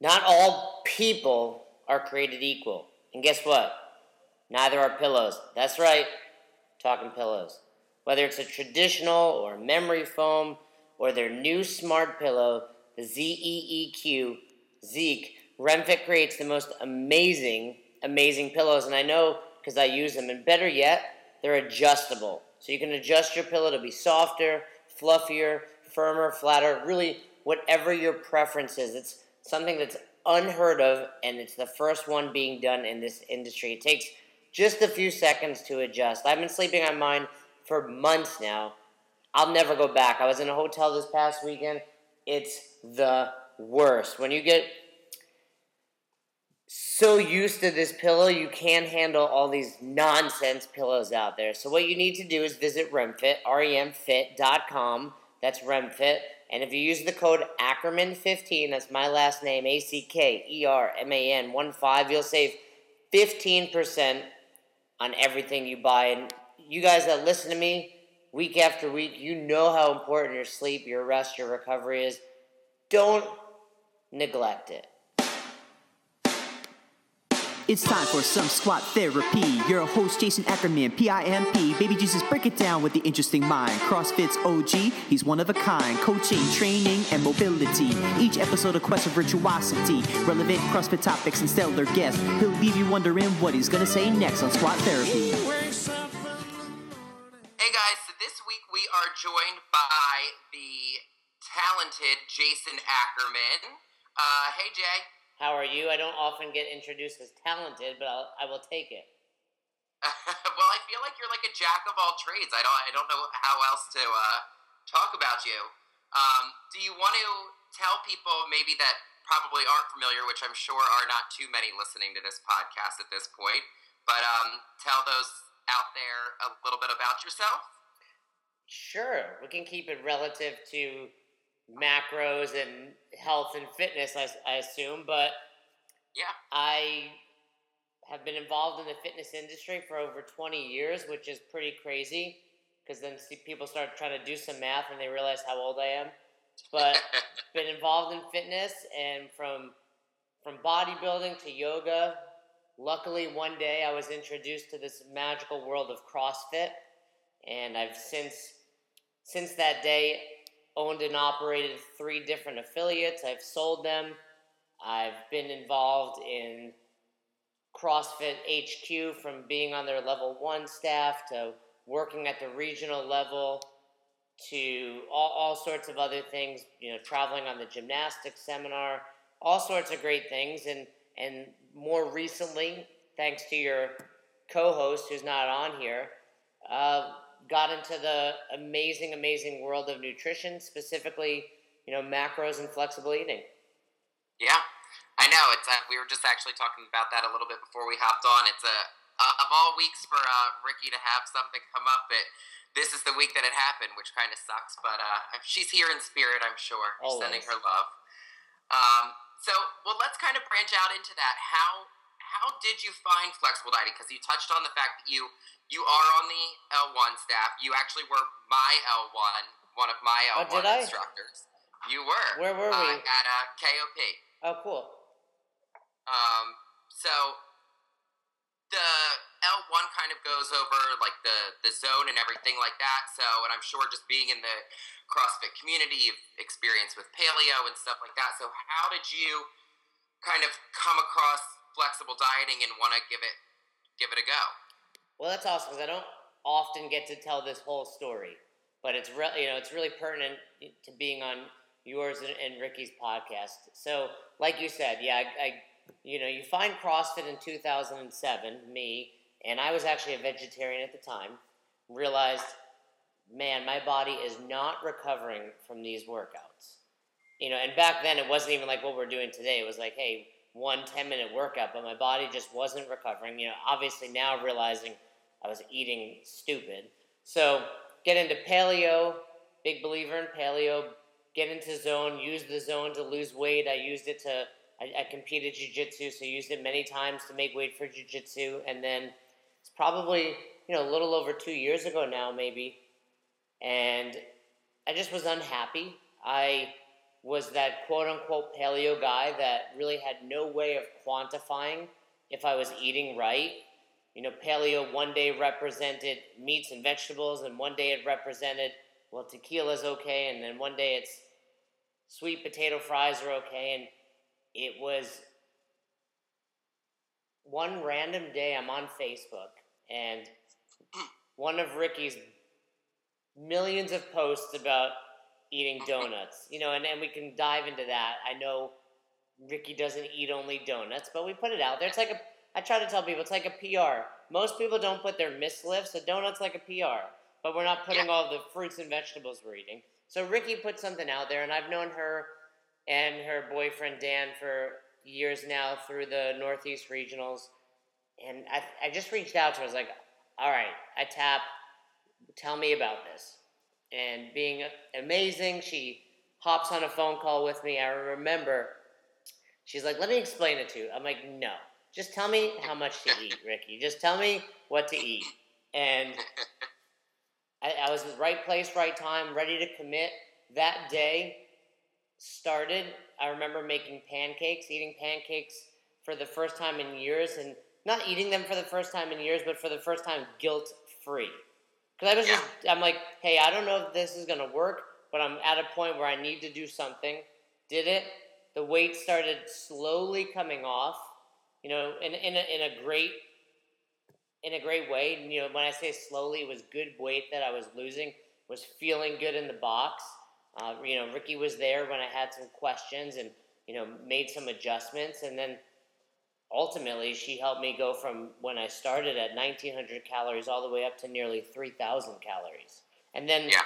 Not all people are created equal. And guess what? Neither are pillows. That's right, talking pillows. Whether it's a traditional or memory foam or their new smart pillow, the ZEEQ, Zeek, Remfit creates the most amazing, amazing pillows. And I know because I use them. And better yet, they're adjustable. So you can adjust your pillow to be softer, fluffier, firmer, flatter, really whatever your preference is. It's something that's unheard of, and it's the first one being done in this industry. It takes just a few seconds to adjust. I've been sleeping on mine for months now. I'll never go back. I was in a hotel this past weekend. It's the worst. When you get so used to this pillow, you can't handle all these nonsense pillows out there. So, what you need to do is visit RemFit, remfit.com. That's RemFit. And if you use the code Ackerman15, that's my last name, A C K E R M A N 1 5, you'll save 15% on everything you buy. And you guys that listen to me week after week, you know how important your sleep, your rest, your recovery is. Don't neglect it. It's time for some squat therapy. Your host, Jason Ackerman, PIMP. Baby Jesus, break it down with the interesting mind. CrossFit's OG, he's one of a kind. Coaching, training, and mobility. Each episode a quest of virtuosity. Relevant CrossFit topics and stellar guests. He'll leave you wondering what he's gonna say next on Squat Therapy. Hey guys, so this week we are joined by the talented Jason Ackerman. Uh, hey Jay. How are you? I don't often get introduced as talented, but I'll, I will take it. well, I feel like you're like a jack of all trades. I don't I don't know how else to uh, talk about you. Um, do you want to tell people maybe that probably aren't familiar, which I'm sure are not too many listening to this podcast at this point, but um, tell those out there a little bit about yourself? Sure. We can keep it relative to macros and health and fitness, I, I assume. But yeah, I have been involved in the fitness industry for over 20 years, which is pretty crazy because then people start trying to do some math and they realize how old I am. But been involved in fitness and from from bodybuilding to yoga. Luckily, one day I was introduced to this magical world of CrossFit, and I've since since that day owned and operated three different affiliates. I've sold them. I've been involved in CrossFit HQ from being on their level one staff to working at the regional level to all, all sorts of other things, you know, traveling on the gymnastics seminar, all sorts of great things. And, and more recently, thanks to your co host who's not on here, uh, got into the amazing, amazing world of nutrition, specifically, you know, macros and flexible eating. Yeah, I know. It's uh, we were just actually talking about that a little bit before we hopped on. It's a uh, of all weeks for uh, Ricky to have something come up, but this is the week that it happened, which kind of sucks. But uh, she's here in spirit, I'm sure, Always. sending her love. Um, so, well, let's kind of branch out into that. How how did you find flexible dieting? Because you touched on the fact that you you are on the L1 staff. You actually were my L1, one of my L1 oh, instructors. You were. Where were uh, we? At uh, KOP. Oh, cool. Um, so the L1 kind of goes over like the, the zone and everything like that. So, and I'm sure just being in the CrossFit community, you've experienced with paleo and stuff like that. So, how did you kind of come across flexible dieting and want to give it give it a go? Well, that's awesome because I don't often get to tell this whole story, but it's re- you know it's really pertinent to being on yours and, and Ricky's podcast. So, like you said, yeah, I, I you know you find CrossFit in 2007, me, and I was actually a vegetarian at the time. Realized, man, my body is not recovering from these workouts. You know, and back then it wasn't even like what we're doing today. It was like, hey, one 10 minute workout, but my body just wasn't recovering. You know, obviously now realizing I was eating stupid. So get into paleo, big believer in paleo. Get into zone, use the zone to lose weight. I used it to, I, I competed jiu-jitsu, so used it many times to make weight for jiu-jitsu. And then it's probably, you know, a little over two years ago now, maybe. And I just was unhappy. I was that quote unquote paleo guy that really had no way of quantifying if I was eating right. You know, paleo one day represented meats and vegetables, and one day it represented, well, tequila's okay, and then one day it's sweet potato fries are okay. And it was one random day I'm on Facebook, and one of Ricky's millions of posts about eating donuts. You know, and, and we can dive into that. I know Ricky doesn't eat only donuts, but we put it out there. It's like a I try to tell people it's like a PR. Most people don't put their mislifts, so donuts like a PR. But we're not putting all the fruits and vegetables we're eating. So Ricky put something out there, and I've known her and her boyfriend Dan for years now through the Northeast Regionals. And I, I just reached out to her. I was like, all right, I tap, tell me about this and being amazing. She hops on a phone call with me. I remember she's like, let me explain it to you. I'm like, no, just tell me how much to eat, Ricky. Just tell me what to eat. And I, I was in the right place, right time, ready to commit. That day started. I remember making pancakes, eating pancakes for the first time in years, and not eating them for the first time in years, but for the first time guilt free. Because I was just, I'm like, hey, I don't know if this is going to work, but I'm at a point where I need to do something. Did it. The weight started slowly coming off, you know, in, in, a, in a great in a great way. You know, when I say slowly, it was good weight that I was losing, was feeling good in the box. Uh, you know, Ricky was there when I had some questions and, you know, made some adjustments. And then ultimately, she helped me go from when I started at 1,900 calories all the way up to nearly 3,000 calories. And then, Yeah.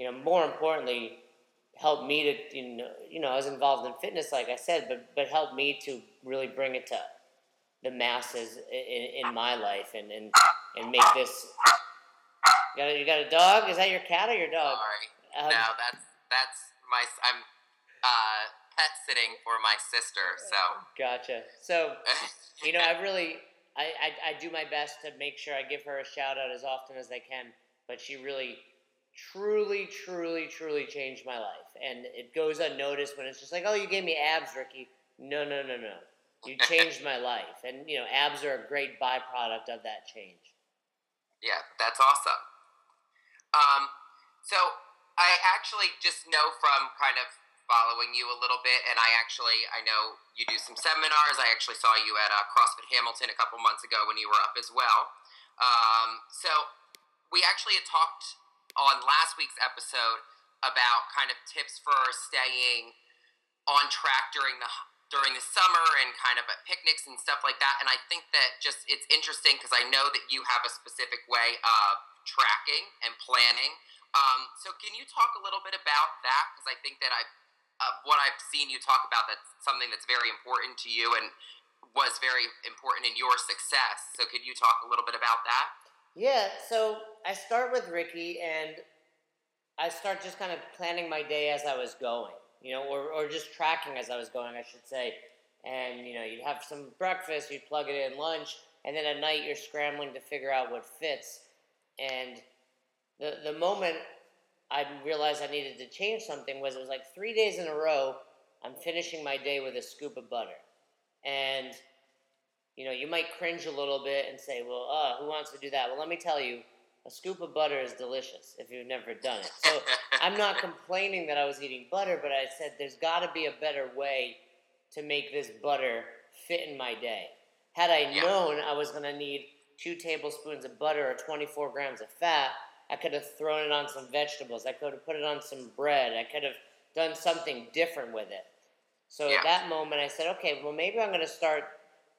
you know, more importantly, helped me to, you know, you know, I was involved in fitness, like I said, but, but helped me to really bring it to the masses in, in my life and, and, and make this. You got, a, you got a dog? Is that your cat or your dog? Sorry. Um, no, that's that's my I'm uh, pet sitting for my sister. So Gotcha. So, you know, I really, I, I, I do my best to make sure I give her a shout out as often as I can, but she really, truly, truly, truly changed my life. And it goes unnoticed when it's just like, oh, you gave me abs, Ricky. No, no, no, no. You changed my life. And, you know, abs are a great byproduct of that change. Yeah, that's awesome. Um, so I actually just know from kind of following you a little bit, and I actually I know you do some seminars. I actually saw you at uh, CrossFit Hamilton a couple months ago when you were up as well. Um, so we actually had talked on last week's episode about kind of tips for staying on track during the during the summer and kind of at picnics and stuff like that. And I think that just it's interesting because I know that you have a specific way of tracking and planning. Um, so can you talk a little bit about that? Because I think that I, what I've seen you talk about, that's something that's very important to you and was very important in your success. So could you talk a little bit about that? Yeah, so I start with Ricky and I start just kind of planning my day as I was going, you know, or, or just tracking as I was going, I should say. And, you know, you'd have some breakfast, you'd plug it in lunch, and then at night you're scrambling to figure out what fits. And the, the moment I realized I needed to change something was it was like three days in a row, I'm finishing my day with a scoop of butter. And, you know, you might cringe a little bit and say, well, uh, who wants to do that? Well, let me tell you, a scoop of butter is delicious if you've never done it. So I'm not complaining that I was eating butter, but I said there's got to be a better way to make this butter fit in my day. Had I Yeah. known I was going to need two tablespoons of butter or 24 grams of fat, I could have thrown it on some vegetables. I could have put it on some bread. I could have done something different with it. So Yeah. at that moment, I said, okay, well, maybe I'm going to start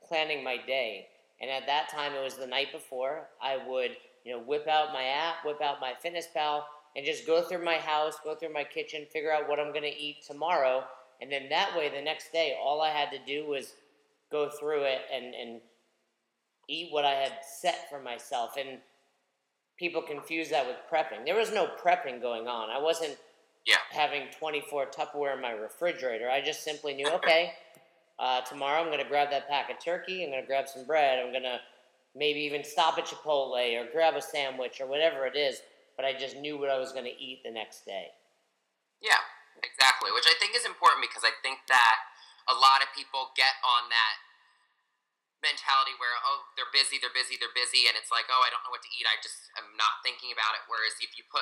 planning my day. And at that time, it was the night before. I would, you know, whip out my app, whip out MyFitnessPal, and just go through my house, go through my kitchen, figure out what I'm going to eat tomorrow. And then that way, the next day, all I had to do was go through it and, and eat what I had set for myself. And people confuse that with prepping. There was no prepping going on. I wasn't Yeah. having 24 Tupperware in my refrigerator. I just simply knew, okay, uh, tomorrow I'm going to grab that pack of turkey. I'm going to grab some bread. I'm going to maybe even stop at Chipotle or grab a sandwich or whatever it is. But I just knew what I was going to eat the next day. Yeah. exactly. Which I think is important because I think that a lot of people get on that mentality where oh they're busy they're busy they're busy and it's like oh i don't know what to eat i just am not thinking about it whereas if you put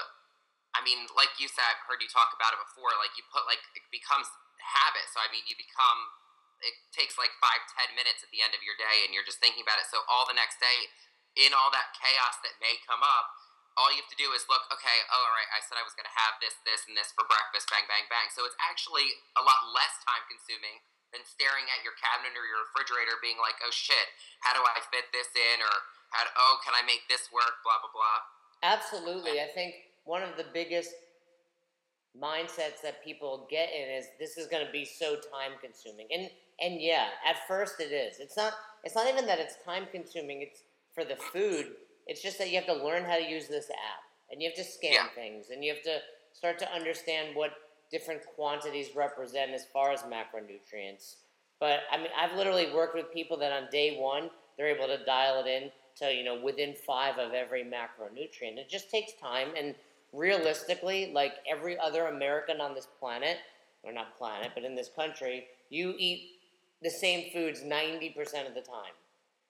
i mean like you said i've heard you talk about it before like you put like it becomes habit so i mean you become it takes like five ten minutes at the end of your day and you're just thinking about it so all the next day in all that chaos that may come up all you have to do is look okay oh, all right i said i was going to have this this and this for breakfast bang bang bang so it's actually a lot less time consuming than staring at your cabinet or your refrigerator being like, oh shit, how do I fit this in? Or, how do, oh, can I make this work? Blah, blah, blah. Absolutely. I think one of the biggest mindsets that people get in is this is going to be so time consuming. And, and yeah, at first it is. It's not, it's not even that it's time consuming, it's for the food. It's just that you have to learn how to use this app and you have to scan yeah. things and you have to start to understand what different quantities represent as far as macronutrients. But I mean, I've literally worked with people that on day one they're able to dial it in to you know within five of every macronutrient. It just takes time, and realistically, like every other American on this planet, or not planet, but in this country, you eat the same foods ninety percent of the time.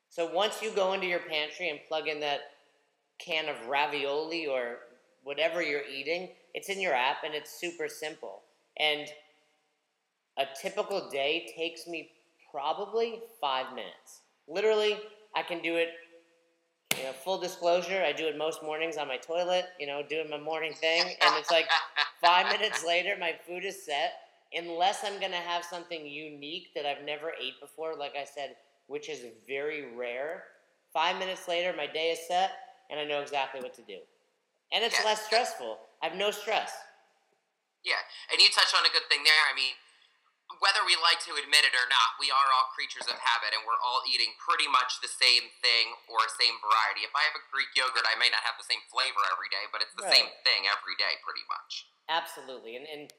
So once you go into your pantry and plug in that can of ravioli or whatever you're eating, it's in your app and it's super simple. And a typical day takes me probably five minutes. Literally, I can do it. You know, full disclosure, I do it most mornings on my toilet. You know, doing my morning thing, and it's like five minutes later, my food is set. Unless I'm gonna have something unique that I've never ate before, like I said, which is very rare. Five minutes later, my day is set, and I know exactly what to do and it's yeah. less stressful. I have no stress. Yeah, and you touched on a good thing there. I mean, whether we like to admit it or not, we are all creatures of habit, and we're all eating pretty much the same thing or same variety. If I have a Greek yogurt, I may not have the same flavor every day, but it's the right. same thing every day, pretty much. Absolutely, and and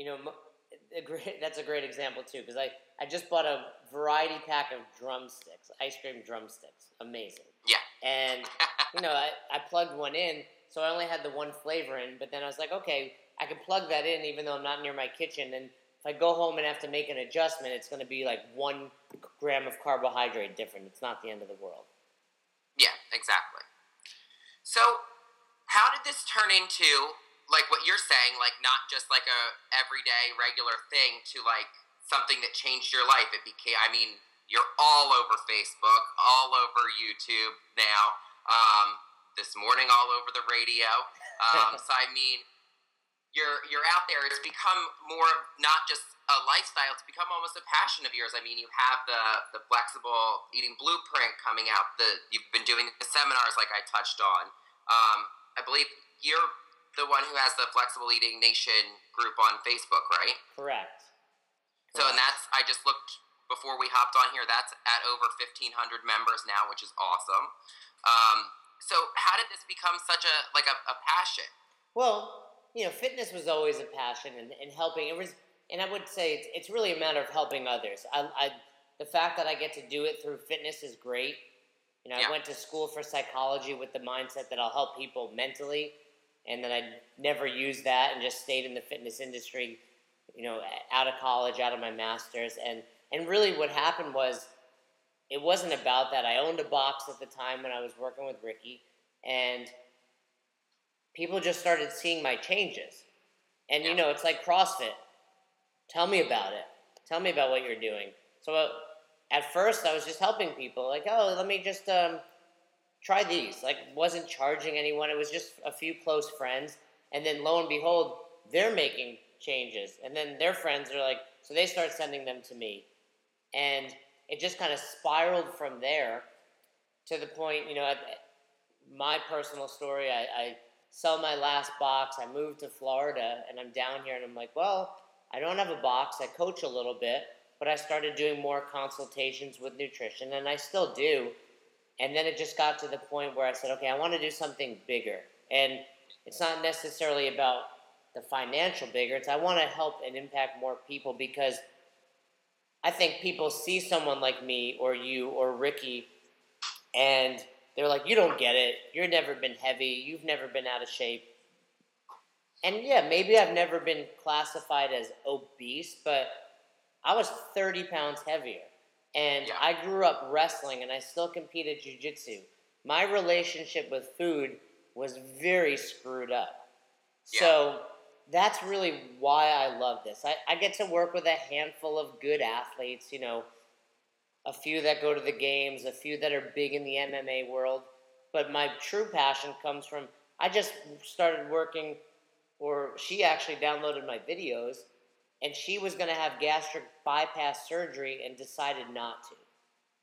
you know, a great, that's a great example too, because I I just bought a variety pack of drumsticks, ice cream drumsticks, amazing. Yeah, and you know, I, I plugged one in so I only had the one flavor in. But then I was like, okay, I can plug that in even though I'm not near my kitchen. And if I go home and have to make an adjustment, it's going to be like one gram of carbohydrate different. It's not the end of the world. Yeah, exactly. So, how did this turn into like what you're saying, like not just like a everyday regular thing to like something that changed your life? It became, I mean, you're all over Facebook, all over YouTube now. Um, this morning all over the radio. Um, so I mean, you're you're out there. It's become more not just a lifestyle. It's become almost a passion of yours. I mean, you have the the flexible eating blueprint coming out. The you've been doing the seminars like I touched on. Um, I believe you're the one who has the flexible eating nation group on Facebook, right? Correct. So and that's I just looked before we hopped on here. That's at over fifteen hundred members now, which is awesome. Um, so how did this become such a like a, a passion? Well, you know, fitness was always a passion, and, and helping it was, and I would say it's, it's really a matter of helping others. I, I, the fact that I get to do it through fitness is great. You know, yeah. I went to school for psychology with the mindset that I'll help people mentally, and then I never used that and just stayed in the fitness industry. You know, out of college, out of my master's, and and really what happened was it wasn't about that. I owned a box at the time when I was working with Ricky, and people just started seeing my changes. And you know, it's like CrossFit. Tell me about it. Tell me about what you're doing. So uh, at first, I was just helping people, like, oh, let me just um, try these. Like, wasn't charging anyone. It was just a few close friends, and then lo and behold, they're making changes, and then their friends are like, so they start sending them to me, and it just kind of spiraled from there to the point, you know, my personal story, I, I sell my last box. I moved to Florida and I'm down here and I'm like, well, I don't have a box. I coach a little bit, but I started doing more consultations with nutrition and I still do. And then it just got to the point where I said, okay, I want to do something bigger. And it's not necessarily about the financial bigger, it's I want to help and impact more people because I think people see someone like me or you or Ricky, and they're like, "You don't get it. You've never been heavy. You've never been out of shape." and yeah, maybe I've never been classified as obese, but I was 30 pounds heavier. And Yeah. I grew up wrestling and I still competed at jiu-jitsu. My relationship with food was very screwed up. Yeah. So that's really why I love this. I, I get to work with a handful of good athletes, you know, a few that go to the games, a few that are big in the MMA world. But my true passion comes from I just started working, or she actually downloaded my videos, and she was going to have gastric bypass surgery and decided not to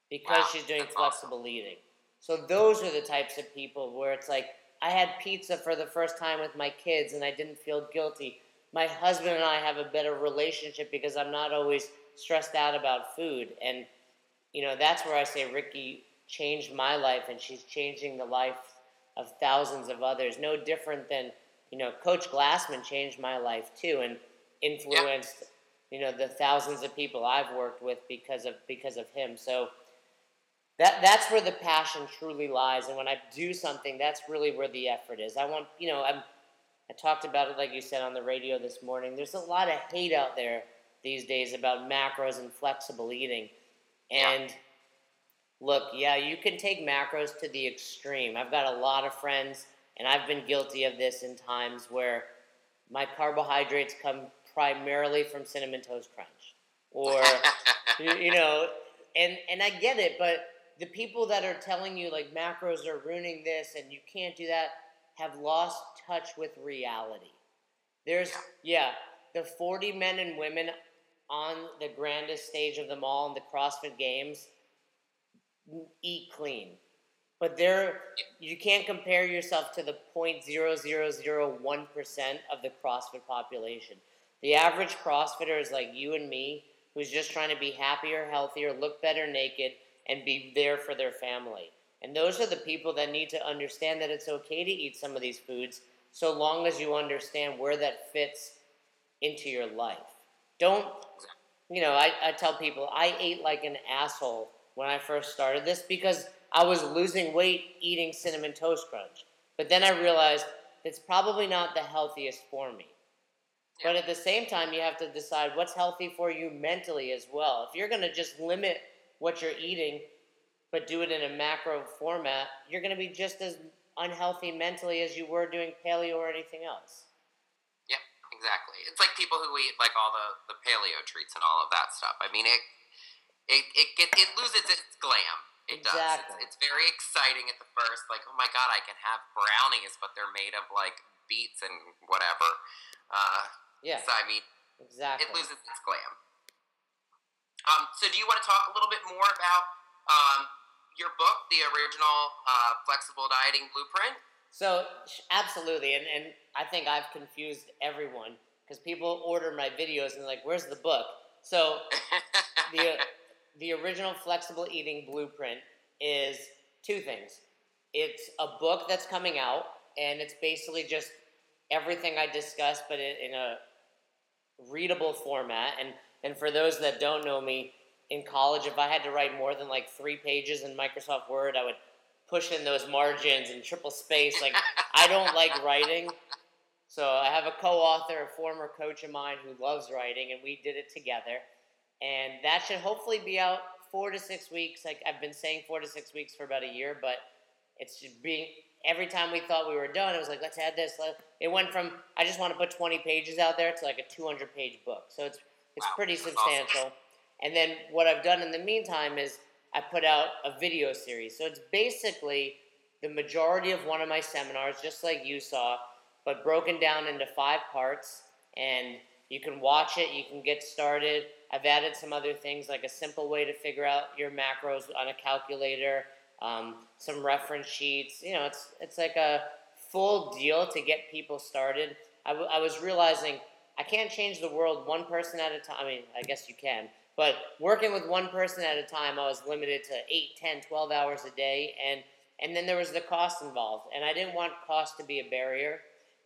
because Wow, she's doing flexible eating. So those are the types of people where it's like I had pizza for the first time with my kids and I didn't feel guilty. My husband and I have a better relationship because I'm not always stressed out about food and you know that's where I say Ricky changed my life and she's changing the life of thousands of others. No different than you know Coach Glassman changed my life too and influenced you know the thousands of people I've worked with because of because of him. So that that's where the passion truly lies. And when I do something, that's really where the effort is. I want you know I'm I talked about it like you said on the radio this morning. There's a lot of hate out there these days about macros and flexible eating. Yeah. And look, yeah, you can take macros to the extreme. I've got a lot of friends, and I've been guilty of this in times where my carbohydrates come primarily from cinnamon toast crunch, or you, know, and and I get it, but the people that are telling you like macros are ruining this and you can't do that have lost touch with reality. There's yeah, the 40 men and women on the grandest stage of them all in the CrossFit Games eat clean. But there you can't compare yourself to the 0.0001% of the CrossFit population. The average CrossFitter is like you and me, who's just trying to be happier, healthier, look better naked, and be there for their family. And those are the people that need to understand that it's okay to eat some of these foods so long as you understand where that fits into your life. Don't, you know, I, I tell people I ate like an asshole when I first started this because I was losing weight eating cinnamon toast crunch. But then I realized it's probably not the healthiest for me. But at the same time, you have to decide what's healthy for you mentally as well. If you're going to just limit what you're eating, but do it in a macro format, you're going to be just as unhealthy mentally as you were doing paleo or anything else. Yep, exactly. It's like people who eat like all the, the paleo treats and all of that stuff. I mean, it it it get, it loses its glam. It does. Exactly. It's, it's very exciting at the first. Like, oh my god, I can have brownies, but they're made of like beets and whatever. Uh, Yeah, So I mean, exactly. it loses its glam. Um, so, do you want to talk a little bit more about um, your book, the original uh, flexible dieting blueprint? So absolutely, and and I think I've confused everyone because people order my videos and they're like, "Where's the book?" So the the original flexible eating blueprint is two things. It's a book that's coming out, and it's basically just everything I discussed, but in, in a readable format. And and for those that don't know me, in college, if I had to write more than like three pages in Microsoft Word, I would push in those margins and triple space. Like I don't like writing. So I have a co-author, a former coach of mine who loves writing, and we did it together. And that should hopefully be out four to six weeks. Like I've been saying, four to six weeks for about a year, but it's just being every time we thought we were done, it was like let's add this. Let, it went from I just want to put 20 pages out there to like a 200 page book. So it's it's Wow, pretty substantial. And then what I've done in the meantime is I put out a video series. So it's basically the majority of one of my seminars, just like you saw, but broken down into five parts. And you can watch it, you can get started. I've added some other things like a simple way to figure out your macros on a calculator, um, some reference sheets. You know, it's it's like a full deal to get people started. I, w- I was realizing I can't change the world one person at a time. I mean, I guess you can, but working with one person at a time, I was limited to 8, 10, 12 hours a day. And, and then there was the cost involved. And I didn't want cost to be a barrier.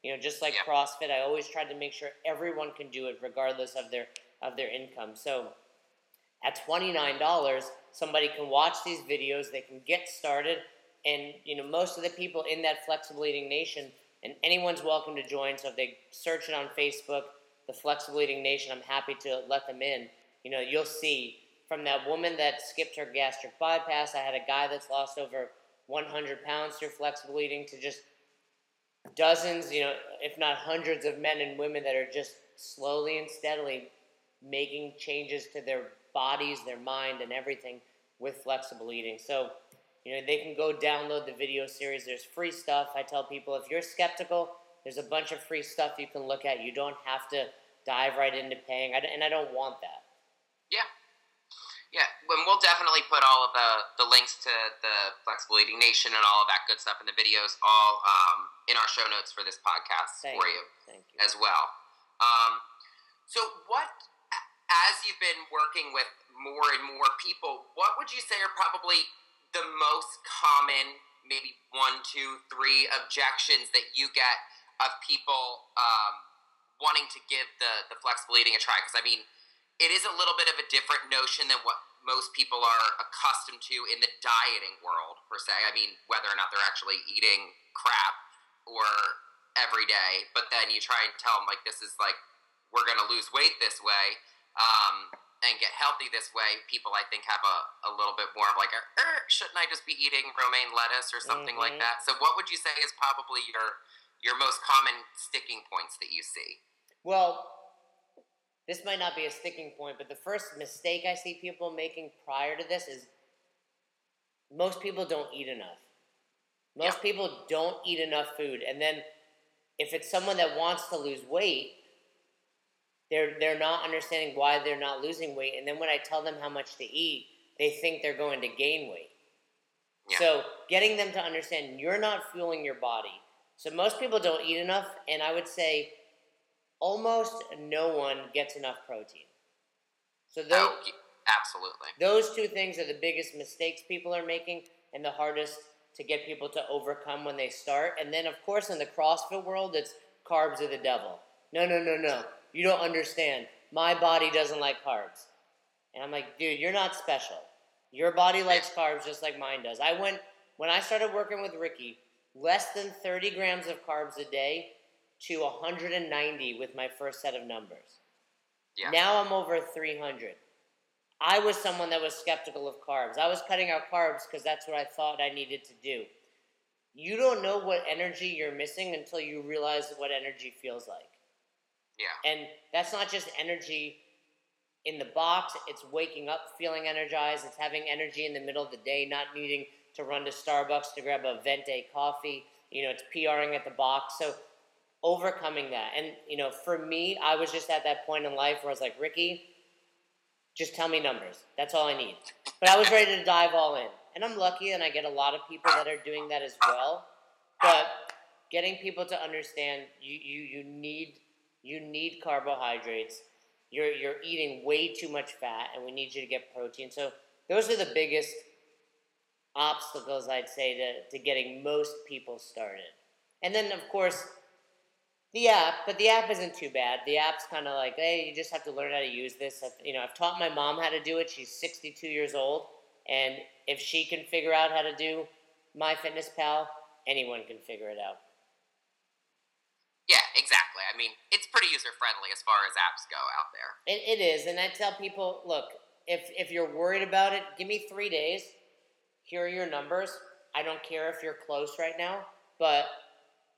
You know, just like Yeah. CrossFit, I always tried to make sure everyone can do it regardless of their, of their income. So at $29, somebody can watch these videos, they can get started, and you know, most of the people in that flexible eating nation and anyone's welcome to join. So if they search it on Facebook, the Flexible Eating Nation, I'm happy to let them in. You know, you'll see from that woman that skipped her gastric bypass. I had a guy that's lost over 100 pounds through flexible eating to just dozens, you know, if not hundreds of men and women that are just slowly and steadily making changes to their bodies, their mind, and everything with flexible eating. So, you know, they can go download the video series. There's free stuff. I tell people if you're skeptical, there's a bunch of free stuff you can look at. You don't have to dive right into paying, and I don't want that. Yeah. Yeah, and we'll definitely put all of the, the links to the Flexible Eating Nation and all of that good stuff in the videos all um, in our show notes for this podcast Thank for you. you, Thank you. as well. Um, so, what, as you've been working with more and more people, what would you say are probably the most common, maybe one, two, three objections that you get of people um, wanting to give the, the flexible eating a try? Because, I mean, it is a little bit of a different notion than what most people are accustomed to in the dieting world, per se. I mean, whether or not they're actually eating crap or every day, but then you try and tell them, like, this is like, we're going to lose weight this way um, and get healthy this way. People, I think, have a, a little bit more of like, er, shouldn't I just be eating romaine lettuce or something mm-hmm. like that? So, what would you say is probably your your most common sticking points that you see? Well, this might not be a sticking point, but the first mistake I see people making prior to this is most people don't eat enough. Most yeah. people don't eat enough food. And then if it's someone that wants to lose weight, they're they're not understanding why they're not losing weight. And then when I tell them how much to eat, they think they're going to gain weight. Yeah. So getting them to understand you're not fueling your body. So most people don't eat enough, and I would say almost no one gets enough protein. So those, oh, absolutely. Those two things are the biggest mistakes people are making and the hardest to get people to overcome when they start. And then of course in the CrossFit world it's carbs are the devil. No, no, no, no. You don't understand. My body doesn't like carbs. And I'm like, dude, you're not special. Your body likes carbs just like mine does. I went when I started working with Ricky, less than 30 grams of carbs a day to 190 with my first set of numbers. Yeah. Now I'm over 300. I was someone that was skeptical of carbs. I was cutting out carbs because that's what I thought I needed to do. You don't know what energy you're missing until you realize what energy feels like. Yeah. And that's not just energy in the box, it's waking up feeling energized, it's having energy in the middle of the day, not needing to run to Starbucks to grab a venti coffee. You know, it's PRing at the box. So overcoming that. And, you know, for me, I was just at that point in life where I was like, Ricky, just tell me numbers. That's all I need. But I was ready to dive all in. And I'm lucky and I get a lot of people that are doing that as well. But getting people to understand you, you, you need you need carbohydrates. You're you're eating way too much fat and we need you to get protein. So those are the biggest obstacles I'd say to, to getting most people started. And then of course the app, but the app isn't too bad. The app's kind of like, hey, you just have to learn how to use this. You know, I've taught my mom how to do it. She's 62 years old, and if she can figure out how to do MyFitnessPal, anyone can figure it out. Yeah, exactly. I mean, it's pretty user friendly as far as apps go out there. It, it is, and I tell people, look, if if you're worried about it, give me three days. Here are your numbers. I don't care if you're close right now, but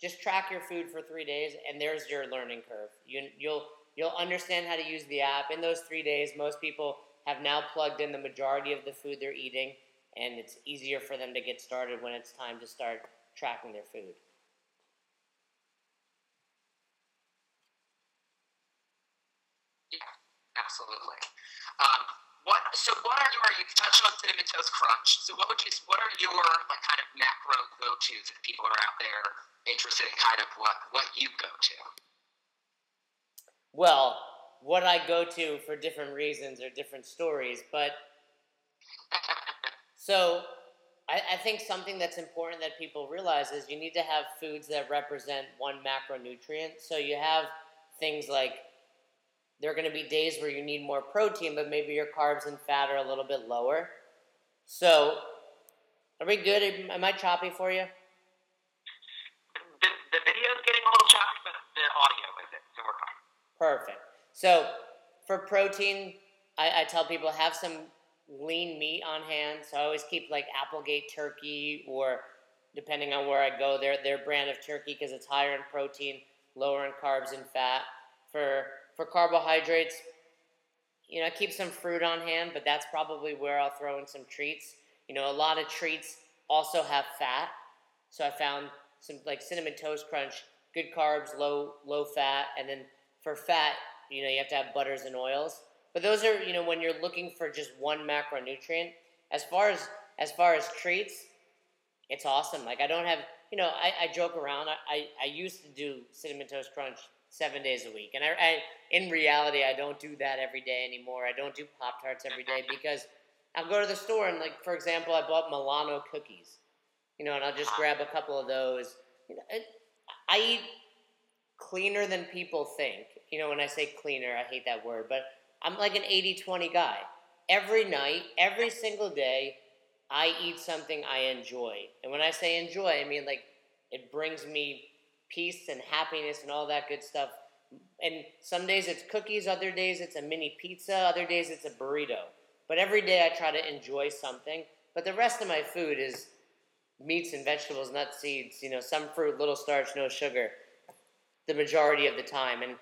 just track your food for three days, and there's your learning curve. You, you'll you'll understand how to use the app in those three days. Most people have now plugged in the majority of the food they're eating, and it's easier for them to get started when it's time to start tracking their food. Yeah, absolutely. Um, what? So, what are your? You touched on cinnamon toast crunch. So, what would you? What are your like kind of macro go tos if people are out there interested in kind of what, what you go to? Well, what I go to for different reasons or different stories, but so I, I, think something that's important that people realize is you need to have foods that represent one macronutrient. So you have things like there are going to be days where you need more protein, but maybe your carbs and fat are a little bit lower. So, are we good? Am I choppy for you? the video's getting a little choppy, but the audio isn't, so we're fine. Perfect. So for protein, I, I tell people have some lean meat on hand. So I always keep like Applegate turkey or depending on where I go, their their brand of turkey because it's higher in protein, lower in carbs and fat. For for carbohydrates, you know, I keep some fruit on hand, but that's probably where I'll throw in some treats. You know, a lot of treats also have fat, so I found some like cinnamon toast crunch, good carbs, low low fat, and then for fat, you know, you have to have butters and oils. But those are, you know, when you're looking for just one macronutrient. As far as as far as treats, it's awesome. Like I don't have, you know, I, I joke around. I, I, I used to do cinnamon toast crunch seven days a week, and I, I in reality I don't do that every day anymore. I don't do pop tarts every day because I'll go to the store and like for example, I bought Milano cookies, you know, and I'll just ah. grab a couple of those. You know, I eat cleaner than people think. You know, when I say cleaner, I hate that word, but I'm like an 80-20 guy. Every night, every single day, I eat something I enjoy. And when I say enjoy, I mean like it brings me peace and happiness and all that good stuff. And some days it's cookies, other days it's a mini pizza, other days it's a burrito. But every day I try to enjoy something. But the rest of my food is meats and vegetables, nuts, seeds, you know, some fruit, little starch, no sugar, the majority of the time. And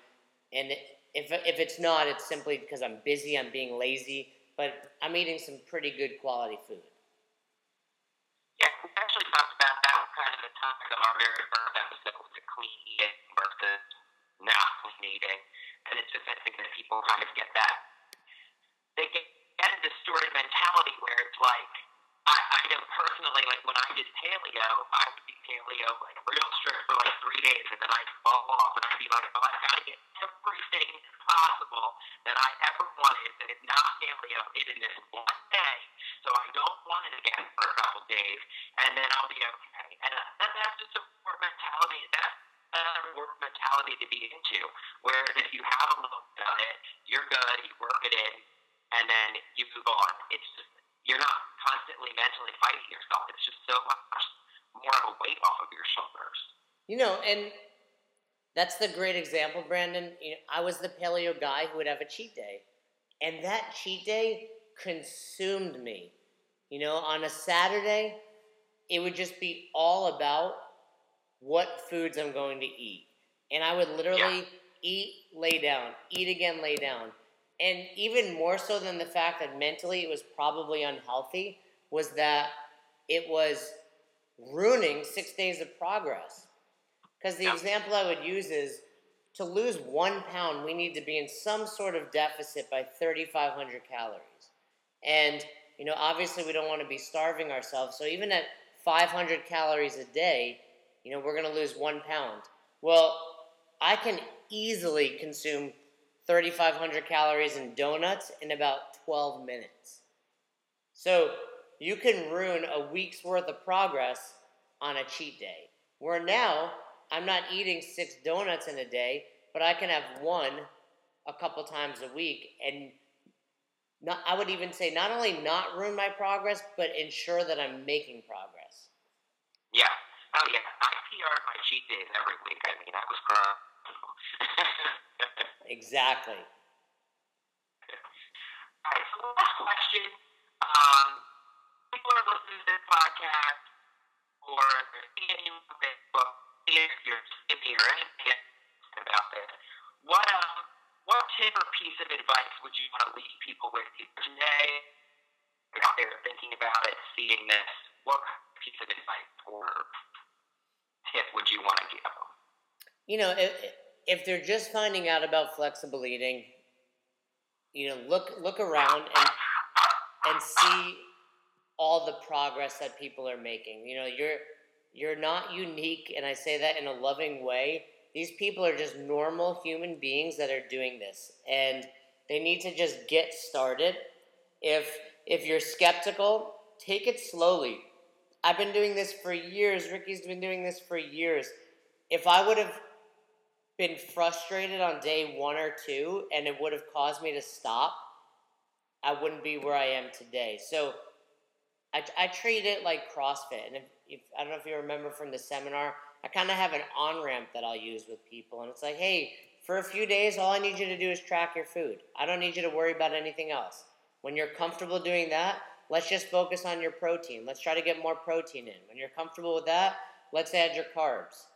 and if if it's not, it's simply because I'm busy, I'm being lazy, but I'm eating some pretty good quality food. Yeah, we actually talked about that kind of our very first episode with the clean eating versus not clean eating. And it's just I think that people kind of get that they get, get a distorted mentality where it's like I, I know personally, like when I did paleo, I would be paleo like real strict for like three days, and then I'd fall off, and I'd be like, oh, I gotta get everything possible that I ever wanted that is not paleo in this one day, so I don't want it again for a couple days, and then I'll be okay. And uh, that's just a poor mentality. That's another work mentality to be into. Whereas if you have a little bit it, you're good, you work it in, and then you move on. It's just you're not constantly mentally fighting yourself. It's just so much more of a weight off of your shoulders. You know, and that's the great example, Brandon. You know, I was the paleo guy who would have a cheat day, and that cheat day consumed me. You know, on a Saturday, it would just be all about what foods I'm going to eat. And I would literally yeah. eat, lay down, eat again, lay down. And even more so than the fact that mentally it was probably unhealthy, was that it was ruining six days of progress. Because the example I would use is to lose one pound, we need to be in some sort of deficit by 3,500 calories. And, you know, obviously we don't want to be starving ourselves. So even at 500 calories a day, you know, we're going to lose one pound. Well, I can easily consume 3,500 calories in donuts in about 12 minutes. So you can ruin a week's worth of progress on a cheat day. Where now, I'm not eating six donuts in a day, but I can have one a couple times a week and not, I would even say not only not ruin my progress, but ensure that I'm making progress. Yeah. Oh, yeah. I PR my cheat days every week. I mean, that was crap. exactly. All right, so last question. Um, people are listening to this podcast or they're seeing you on Facebook, seeing you're skimming or anything about this. What, um, what tip or piece of advice would you want to leave people with today? They're out there thinking about it, seeing this, what piece of advice or tip would you want to give them? You know, it, if they're just finding out about flexible eating, you know, look look around and and see all the progress that people are making. You know, you're you're not unique, and I say that in a loving way. These people are just normal human beings that are doing this, and they need to just get started. If if you're skeptical, take it slowly. I've been doing this for years. Ricky's been doing this for years. If I would have been frustrated on day one or two and it would have caused me to stop, I wouldn't be where I am today. So I, I treat it like CrossFit. And if, if, I don't know if you remember from the seminar, I kind of have an on ramp that I'll use with people, and it's like, hey, for a few days, all I need you to do is track your food. I don't need you to worry about anything else. When you're comfortable doing that, let's just focus on your protein. Let's try to get more protein in. When you're comfortable with that, let's add your carbs.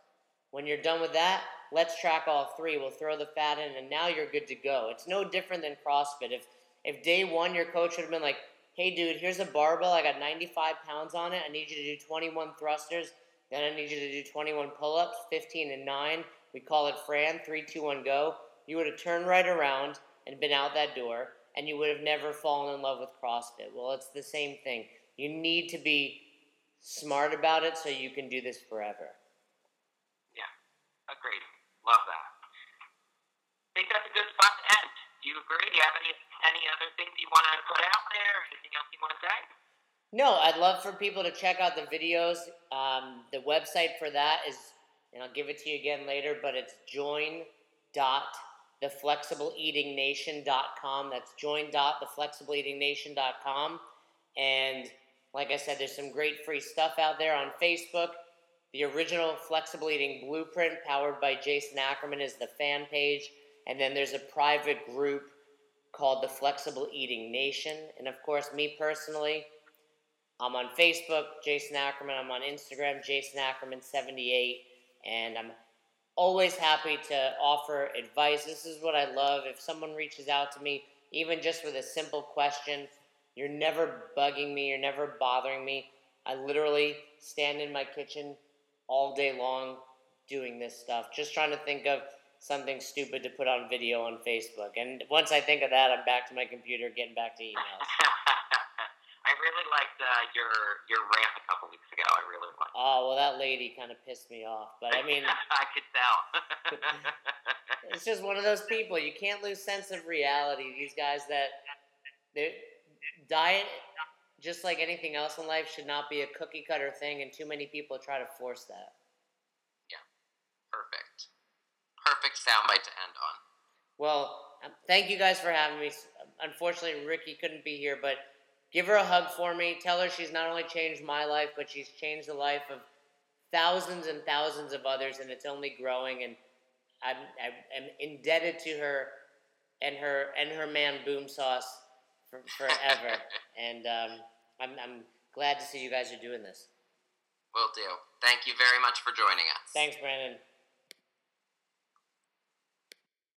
When you're done with that, let's track all three. We'll throw the fat in, and now you're good to go. It's no different than CrossFit. If if day one your coach would have been like, "Hey, dude, here's a barbell. I got 95 pounds on it. I need you to do 21 thrusters. Then I need you to do 21 pull-ups, 15 and nine. We call it Fran. Three, two, one, go. You would have turned right around and been out that door, and you would have never fallen in love with CrossFit. Well, it's the same thing. You need to be smart about it so you can do this forever. Yeah, agreed. Love that. I think that's a good spot to end. Do you agree? Do you have any any other things you want to put out there? Anything else you want to say? No, I'd love for people to check out the videos. Um, the website for that is, and I'll give it to you again later, but it's join dot join.theflexibleeatingnation.com. That's join dot join.theflexibleeatingnation.com. And like I said, there's some great free stuff out there on Facebook. The original Flexible Eating Blueprint, powered by Jason Ackerman, is the fan page. And then there's a private group called the Flexible Eating Nation. And of course, me personally, I'm on Facebook, Jason Ackerman. I'm on Instagram, Jason Ackerman78. And I'm always happy to offer advice. This is what I love. If someone reaches out to me, even just with a simple question, you're never bugging me, you're never bothering me. I literally stand in my kitchen all day long doing this stuff, just trying to think of something stupid to put on video on Facebook. And once I think of that, I'm back to my computer, getting back to emails. I really liked uh, your your rant a couple weeks ago. I really liked. Oh well, that lady kind of pissed me off. But I mean, I could tell. it's just one of those people. You can't lose sense of reality. These guys that they diet, just like anything else in life, should not be a cookie cutter thing, and too many people try to force that. Yeah, perfect, perfect soundbite to end on. Well, um, thank you guys for having me. Unfortunately, Ricky couldn't be here, but give her a hug for me. Tell her she's not only changed my life, but she's changed the life of thousands and thousands of others, and it's only growing. And I'm, I'm indebted to her and her and her man Boom Sauce for, forever. and um, I'm, I'm glad to see you guys are doing this. Will do. Thank you very much for joining us. Thanks, Brandon.